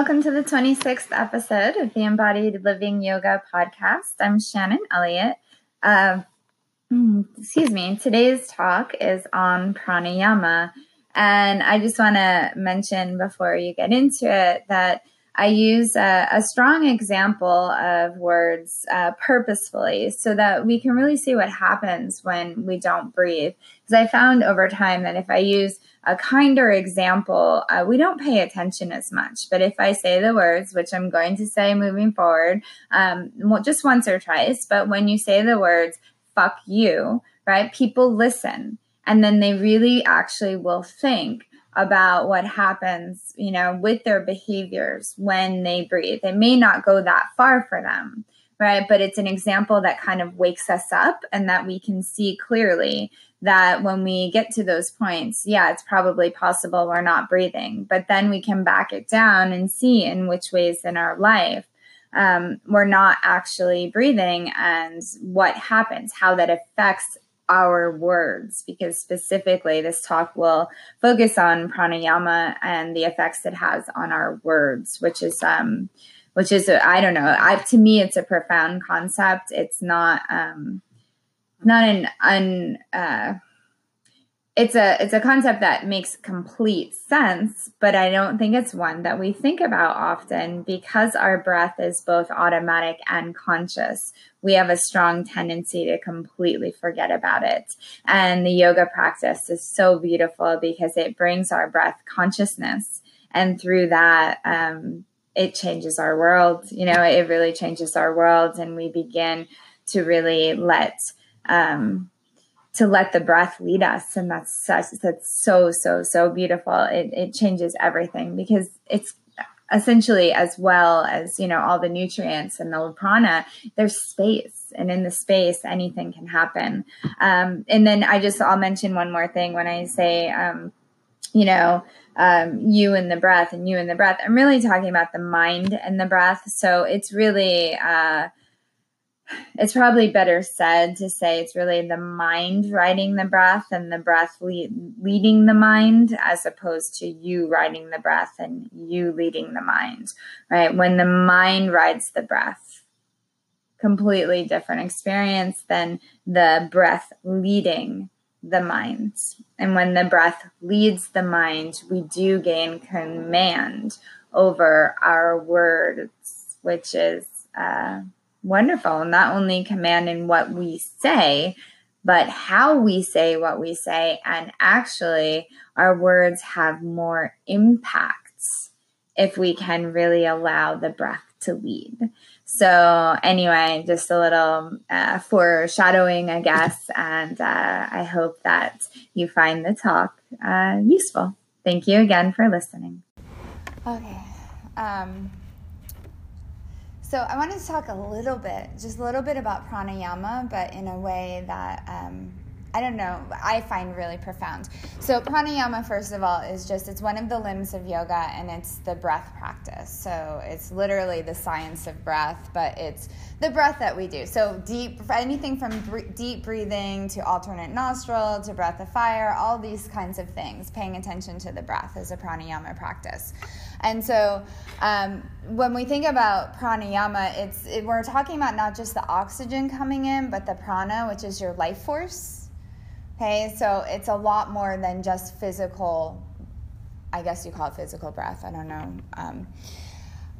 welcome to the 26th episode of the Embodied Living Yoga podcast. I'm Shannon Elliott. Uh, excuse me. Today's talk is on pranayama. And I just want to mention before you get into it that I use a, a strong example of words uh, purposefully so that we can really see what happens when we don't breathe. Because I found over time that if I use a kinder example, uh, we don't pay attention as much. But if I say the words, which I'm going to say moving forward, um, just once or twice, but when you say the words, fuck you, right, people listen. And then they really actually will think, about what happens, you know, with their behaviors when they breathe. It may not go that far for them, right? But it's an example that kind of wakes us up and that we can see clearly that when we get to those points, yeah, it's probably possible we're not breathing, but then we can back it down and see in which ways in our life um, we're not actually breathing and what happens, how that affects our words because specifically this talk will focus on pranayama and the effects it has on our words which is um which is I don't know I to me it's a profound concept. It's not um not an un uh it's a it's a concept that makes complete sense but i don't think it's one that we think about often because our breath is both automatic and conscious we have a strong tendency to completely forget about it. And the yoga practice is so beautiful because it brings our breath consciousness. And through that um, it changes our world you know it really changes our world. And we begin to really let um, to let the breath lead us. And that's such that's so so so beautiful. It, it changes everything because it's essentially as well as you know all the nutrients and the prana there's space. And in the space anything can happen. Um, and then i just i'll mention one more thing when i say um, you know um, you and the breath and you and the breath. I'm really talking about the mind and the breath. So it's really uh, it's probably better said to say it's really the mind riding the breath and the breath lead, leading the mind as opposed to you riding the breath and you leading the mind right? When the mind rides the breath completely different experience than the breath leading the mind. And when the breath leads the mind we do gain command over our words which is uh, wonderful. Not only command in what we say, but how we say what we say. And actually, our words have more impacts if we can really allow the breath to lead. So, anyway, just a little uh, foreshadowing, I guess. And uh, I hope that you find the talk uh, useful. Thank you again for listening. Okay. Um, so I wanted to talk a little bit, just a little bit about pranayama, but in a way that um, I don't know, I find really profound. So pranayama, first of all, is just it's one of the limbs of yoga, and it's the breath practice. So it's literally the science of breath, but it's the breath that we do. So deep, anything from deep breathing to alternate nostril to breath of fire, all these kinds of things. Paying attention to the breath is a pranayama practice. And so um, when we think about pranayama, it's it, we're talking about not just the oxygen coming in, but the prana, which is your life force. Okay, so it's a lot more than just physical. I guess you call it physical breath. I don't know. Um,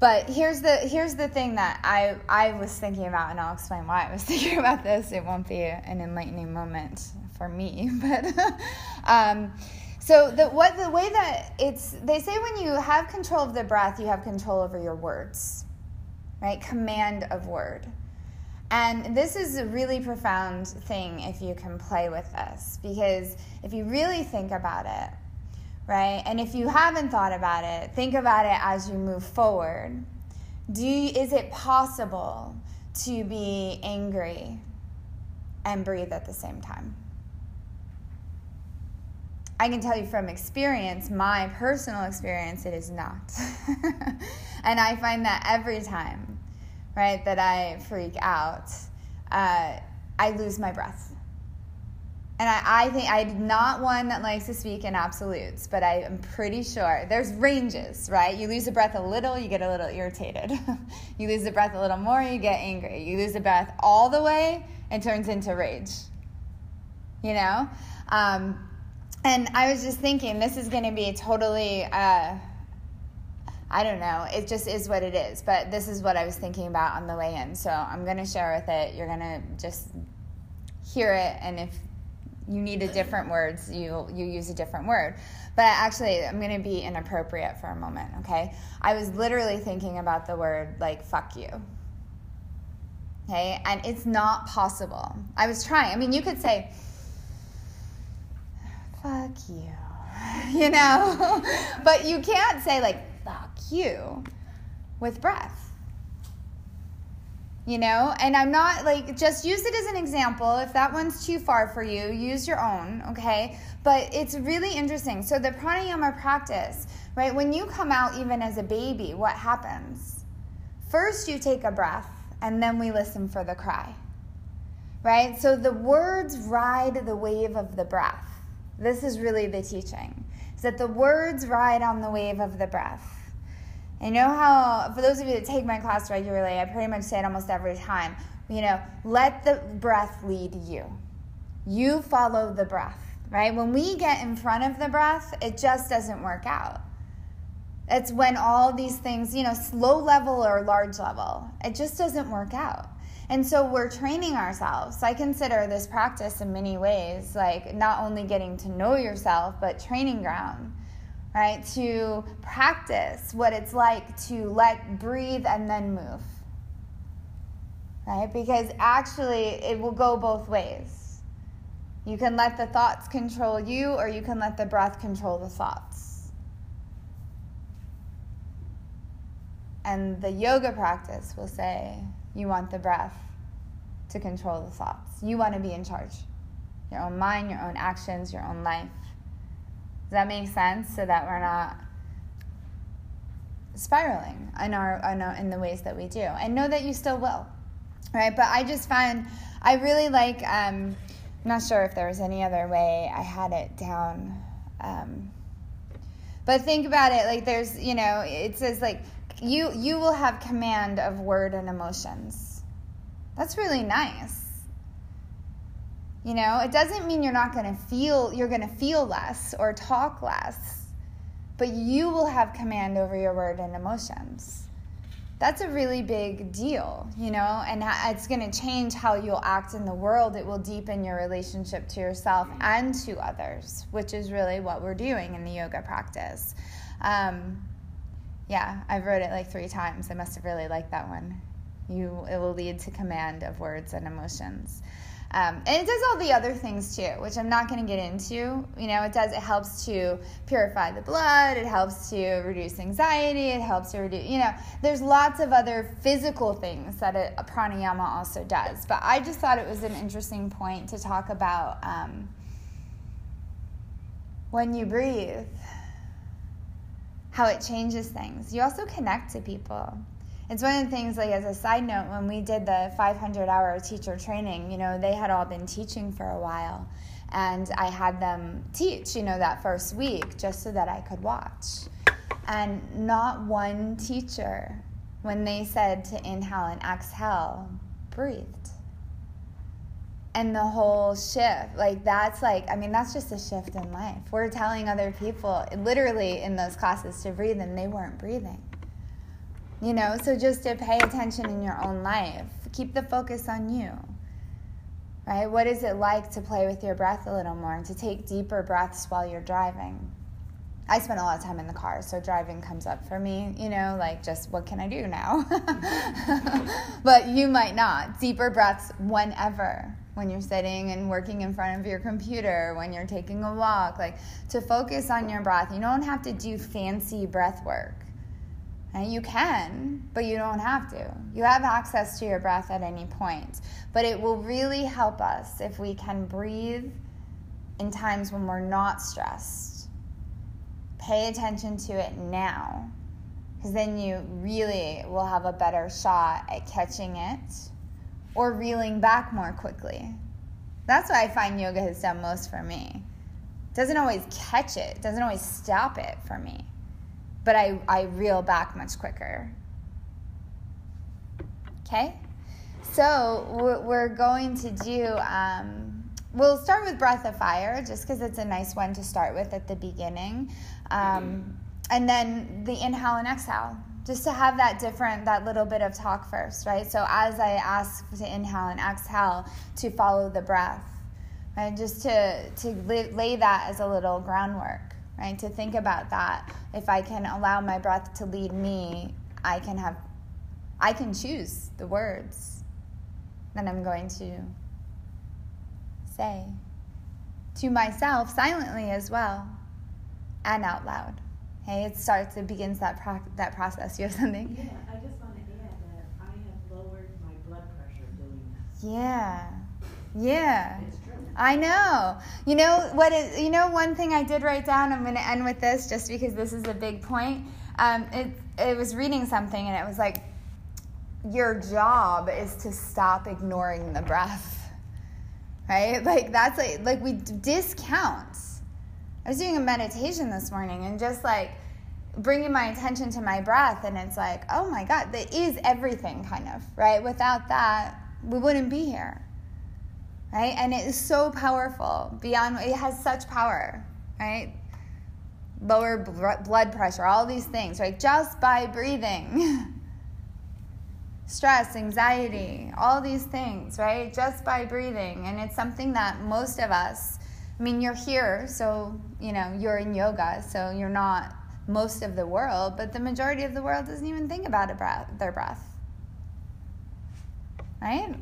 but here's the here's the thing that I I was thinking about, and I'll explain why I was thinking about this. It won't be an enlightening moment for me, but. um, so the what the way that it's they say when you have control of the breath, you have control over your words. Right? Command of word. And this is a really profound thing if you can play with this because if you really think about it, right? And if you haven't thought about it, think about it as you move forward. Do you, is it possible to be angry and breathe at the same time? I can tell you from experience, my personal experience, it is not. and I find that every time, right, that I freak out, uh, I lose my breath. and I, I think I'm not one that likes to speak in absolutes, but I am pretty sure there's ranges, right? You lose the breath a little, you get a little irritated. you lose the breath a little more, you get angry. You lose the breath all the way, it turns into rage. You know? Um, and I was just thinking, this is going to be totally. Uh, I don't know. It just is what it is. But this is what I was thinking about on the way in. So I'm going to share with it. You're going to just hear it. And if you need a different words, you you use a different word. But actually, I'm going to be inappropriate for a moment, okay? I was literally thinking about the word like fuck you. Okay? And it's not possible. I was trying. I mean, you could say fuck you. You know? but you can't say like you with breath. You know? And i'm not like just use it as an example. If that one's too far for you use your own okay? But it's really interesting. So the pranayama practice right when you come out even as a baby what happens? First you take a breath and then we listen for the cry right? So the words ride the wave of the breath. This is really the teaching is that the words ride on the wave of the breath I know how, for those of you that take my class regularly, I pretty much say it almost every time. You know, let the breath lead you. You follow the breath, right? When we get in front of the breath, it just doesn't work out. It's when all these things, you know, low level or large level, it just doesn't work out. And so we're training ourselves. I consider this practice in many ways like not only getting to know yourself, but training ground right? To practice what it's like to let breathe and then move, right? Because actually, it will go both ways. You can let the thoughts control you, or you can let the breath control the thoughts. And the yoga practice will say you want the breath to control the thoughts. You want to be in charge. Your own mind, your own actions, your own life. That make sense? So that we're not spiraling in our, in our in the ways that we do, and know that you still will, right? But I just find I really like. Um, I'm not sure if there was any other way I had it down. Um, but think about it like there's you know it says like you you will have command of word and emotions that's really nice you know, it doesn't mean you're not going to feel you're going to feel less or talk less, but you will have command over your word and emotions. That's a really big deal, you know, and it's going to change how you'll act in the world. It will deepen your relationship to yourself and to others, which is really what we're doing in the yoga practice. Um, yeah, I've wrote it like three times. I must have really liked that one. You, it will lead to command of words and emotions. Um, and it does all the other things too, which I'm not going to get into. You know, it does. It helps to purify the blood. It helps to reduce anxiety. It helps to reduce. You know, there's lots of other physical things that a, a pranayama also does. But I just thought it was an interesting point to talk about um, when you breathe, how it changes things. You also connect to people it's one of the things like as a side note when we did the 500 hour teacher training you know they had all been teaching for a while. And i had them teach you know that first week just so that i could watch. And not one teacher when they said to inhale and exhale breathed. And the whole shift like that's like i mean that's just a shift in life. We're telling other people literally in those classes to breathe and they weren't breathing you know, so just to pay attention in your own life, keep the focus on you. Right? What is it like to play with your breath a little more and to take deeper breaths while you're driving? I spend a lot of time in the car, so driving comes up for me, you know, like just what can I do now? but you might not. Deeper breaths whenever, when you're sitting and working in front of your computer, when you're taking a walk, like to focus on your breath. You don't have to do fancy breath work. And you can, but you don't have to. You have access to your breath at any point. But it will really help us if we can breathe in times when we're not stressed. Pay attention to it now, because then you really will have a better shot at catching it or reeling back more quickly. That's what I find yoga has done most for me. Doesn't always catch it, doesn't always stop it for me. But I, I reel back much quicker. Okay? So we're going to do, um, we'll start with Breath of Fire, just because it's a nice one to start with at the beginning. Um, and then the inhale and exhale just to have that different that little bit of talk first right so as i ask to inhale and exhale to follow the breath right just to to lay that as a little groundwork right to think about that if i can allow my breath to lead me i can have i can choose the words that i'm going to say to myself silently as well and out loud Hey, it starts, it begins that pro- that process. You have something? Yeah, I just want to add that I have lowered my blood pressure doing this. Yeah, yeah. It's. I know. You know what is? You know one thing I did write down. I'm going to end with this, just because this is a big point. Um, it it was reading something, and it was like, your job is to stop ignoring the breath, right? Like that's like like we discount I was doing a meditation this morning and just like bringing my attention to my breath, and it's like, oh my God, that is everything, kind of, right? Without that, we wouldn't be here, right? And it is so powerful beyond, it has such power, right? Lower blood pressure, all these things, right? Just by breathing. Stress, anxiety, all these things, right? Just by breathing. And it's something that most of us, I mean, you're here, so, you know, you're in yoga, so you're not most of the world, but the majority of the world doesn't even think about breath, their breath. Right?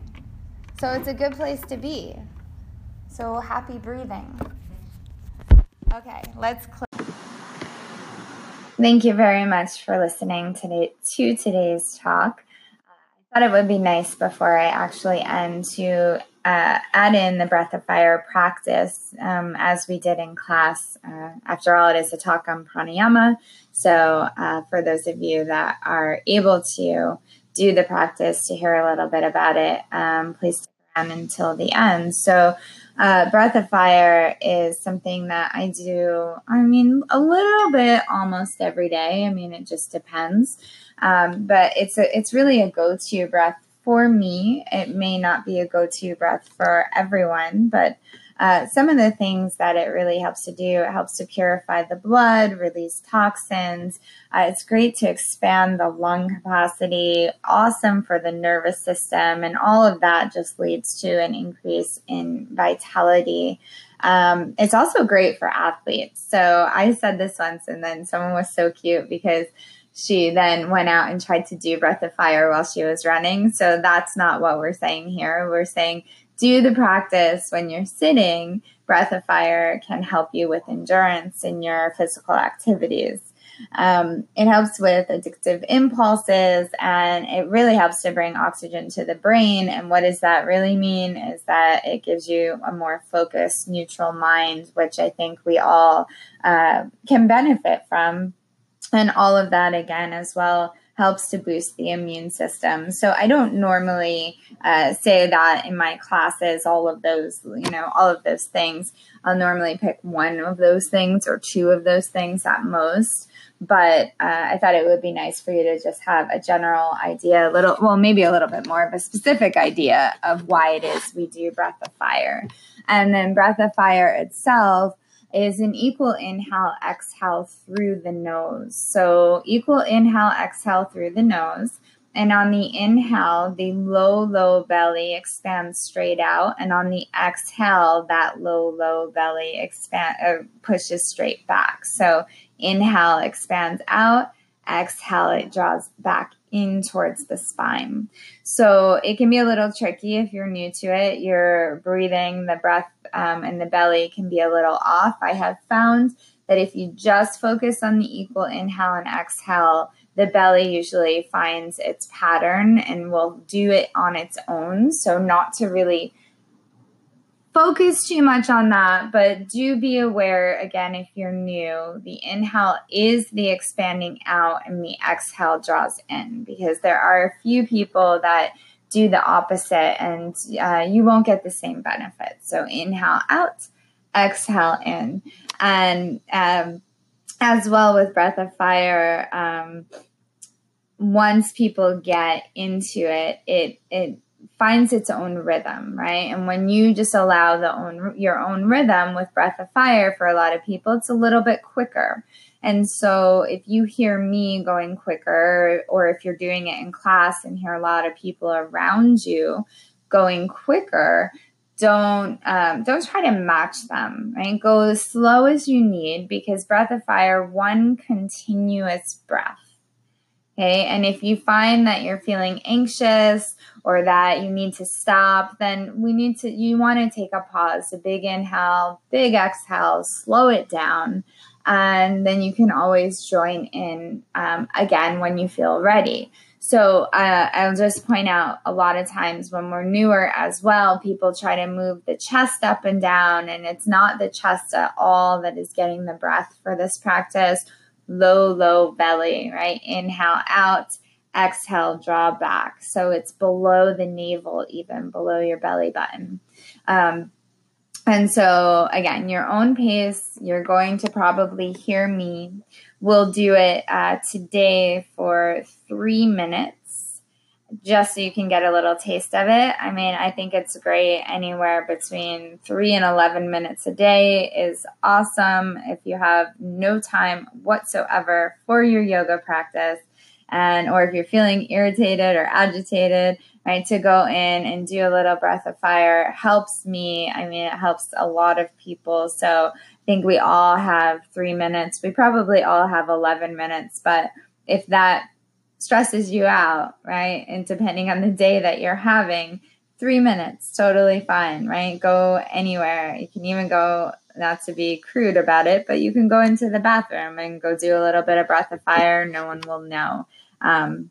So it's a good place to be. So happy breathing. Okay, let's close. Thank you very much for listening today to today's talk. I thought it would be nice before I actually end to uh, add in the breath of fire practice um, as we did in class. Uh, after all, it is a talk on pranayama. So, uh, for those of you that are able to do the practice to hear a little bit about it, um, please until the end. So, uh, breath of fire is something that I do, I mean, a little bit almost every day. I mean, it just depends. Um, but it's a, it's really a go-to breath for me, it may not be a go to breath for everyone, but uh, some of the things that it really helps to do, it helps to purify the blood, release toxins. Uh, it's great to expand the lung capacity, awesome for the nervous system, and all of that just leads to an increase in vitality. Um, it's also great for athletes. So I said this once, and then someone was so cute because she then went out and tried to do breath of fire while she was running. So that's not what we're saying here. We're saying do the practice when you're sitting. Breath of fire can help you with endurance in your physical activities. Um, it helps with addictive impulses and it really helps to bring oxygen to the brain. And what does that really mean is that it gives you a more focused, neutral mind, which I think we all uh, can benefit from and all of that again as well helps to boost the immune system. So I don't normally uh, say that in my classes, all of those, you know, all of those things. I'll normally pick one of those things or two of those things at most. But uh, I thought it would be nice for you to just have a general idea, a little, well, maybe a little bit more of a specific idea of why it is we do Breath of Fire. And then Breath of Fire itself is an equal inhale, exhale through the nose. So equal inhale, exhale through the nose. And on the inhale, the low, low belly expands straight out. And on the exhale, that low, low belly expand uh, pushes straight back. So inhale expands out, exhale it draws back in towards the spine. So it can be a little tricky if you're new to it. You're breathing, the breath um, and the belly can be a little off. I have found that if you just focus on the equal inhale and exhale, the belly usually finds its pattern and will do it on its own. So, not to really focus too much on that, but do be aware again if you're new, the inhale is the expanding out and the exhale draws in because there are a few people that do the opposite and uh, you won't get the same benefit. So inhale out, exhale in. And um, as well with Breath of Fire, um, once people get into it, it, it finds its own rhythm, right? And when you just allow the own your own rhythm with Breath of Fire for a lot of people, it's a little bit quicker. And so if you hear me going quicker, or if you're doing it in class and hear a lot of people around you going quicker, don't um, don't try to match them. Right, go as slow as you need because breath of fire, one continuous breath. Okay, and if you find that you're feeling anxious or that you need to stop, then we need to. You want to take a pause, a big inhale, big exhale, slow it down and then you can always join in um, again when you feel ready. So uh, I'll just point out a lot of times when we're newer as well, people try to move the chest up and down, and it's not the chest at all that is getting the breath for this practice. Low, low belly, right? Inhale out, exhale, draw back. So it's below the navel, even below your belly button. Um, and so, again, your own pace, you're going to probably hear me. We'll do it uh, today for three minutes just so you can get a little taste of it. I mean, I think it's great. Anywhere between three and 11 minutes a day is awesome if you have no time whatsoever for your yoga practice. And, or if you're feeling irritated or agitated, right? To go in and do a little breath of fire helps me. I mean, it helps a lot of people. So I think we all have three minutes. We probably all have 11 minutes, but if that stresses you out, right? And depending on the day that you're having, three minutes, totally fine, right? Go anywhere. You can even go, not to be crude about it, but you can go into the bathroom and go do a little bit of breath of fire. No one will know. Um,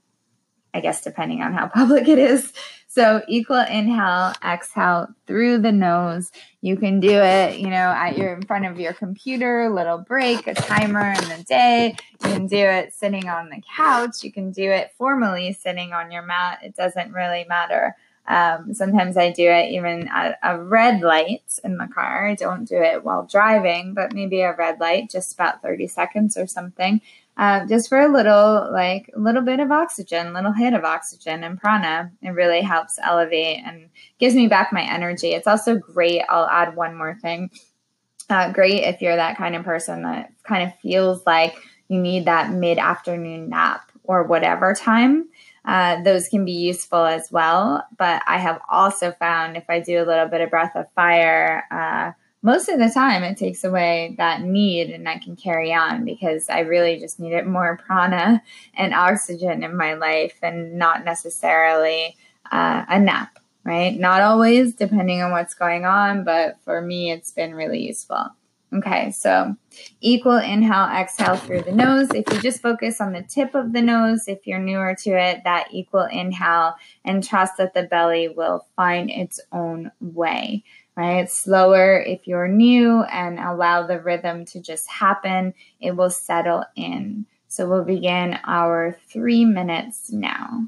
I guess depending on how public it is. So equal inhale, exhale through the nose. You can do it, you know, at your in front of your computer, little break, a timer in the day. You can do it sitting on the couch. You can do it formally sitting on your mat. It doesn't really matter. Um, sometimes I do it even at a red light in the car. I don't do it while driving, but maybe a red light, just about 30 seconds or something uh, just for a little, like a little bit of oxygen, little hit of oxygen and prana. It really helps elevate and gives me back my energy. It's also great. I'll add one more thing. Uh, great if you're that kind of person that kind of feels like you need that mid afternoon nap or whatever time. Uh, those can be useful as well. But I have also found if I do a little bit of breath of fire, uh, most of the time it takes away that need and I can carry on because I really just needed more prana and oxygen in my life and not necessarily uh, a nap, right? Not always, depending on what's going on, but for me, it's been really useful. Okay, so equal inhale, exhale through the nose. If you just focus on the tip of the nose, if you're newer to it, that equal inhale and trust that the belly will find its own way right? Slower if you're new and allow the rhythm to just happen, it will settle in. So we'll begin our three minutes now.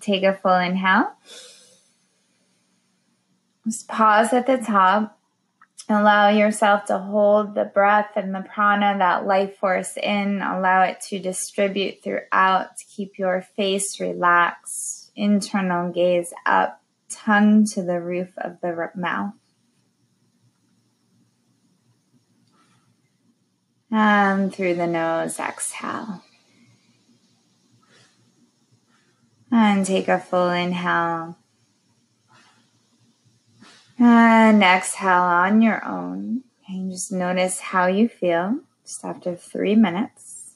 Take a full inhale. Just pause at the top. Allow yourself to hold the breath and the prana, that life force in. Allow it to distribute throughout keep your face relaxed, internal gaze up, tongue to the roof of the mouth. And through the nose, exhale. And take a full inhale. And exhale on your own. And just notice how you feel just after three minutes.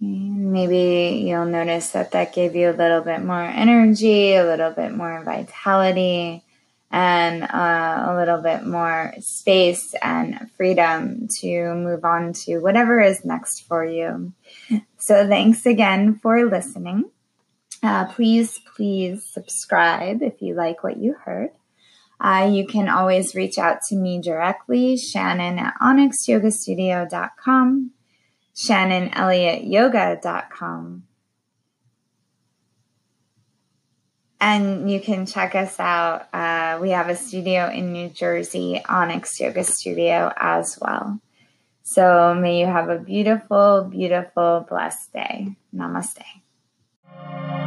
And maybe you'll notice that that gave you a little bit more energy, a little bit more vitality, and uh, a little bit more space and freedom to move on to whatever is next for you. So, thanks again for listening. Uh, please, please subscribe if you like what you heard. Uh, you can always reach out to me directly, Shannon at onyxyogastudio.com, shannonelliottyoga.com. And you can check us out. Uh, we have a studio in New Jersey, Onyx Yoga Studio, as well. So may you have a beautiful, beautiful, blessed day. Namaste.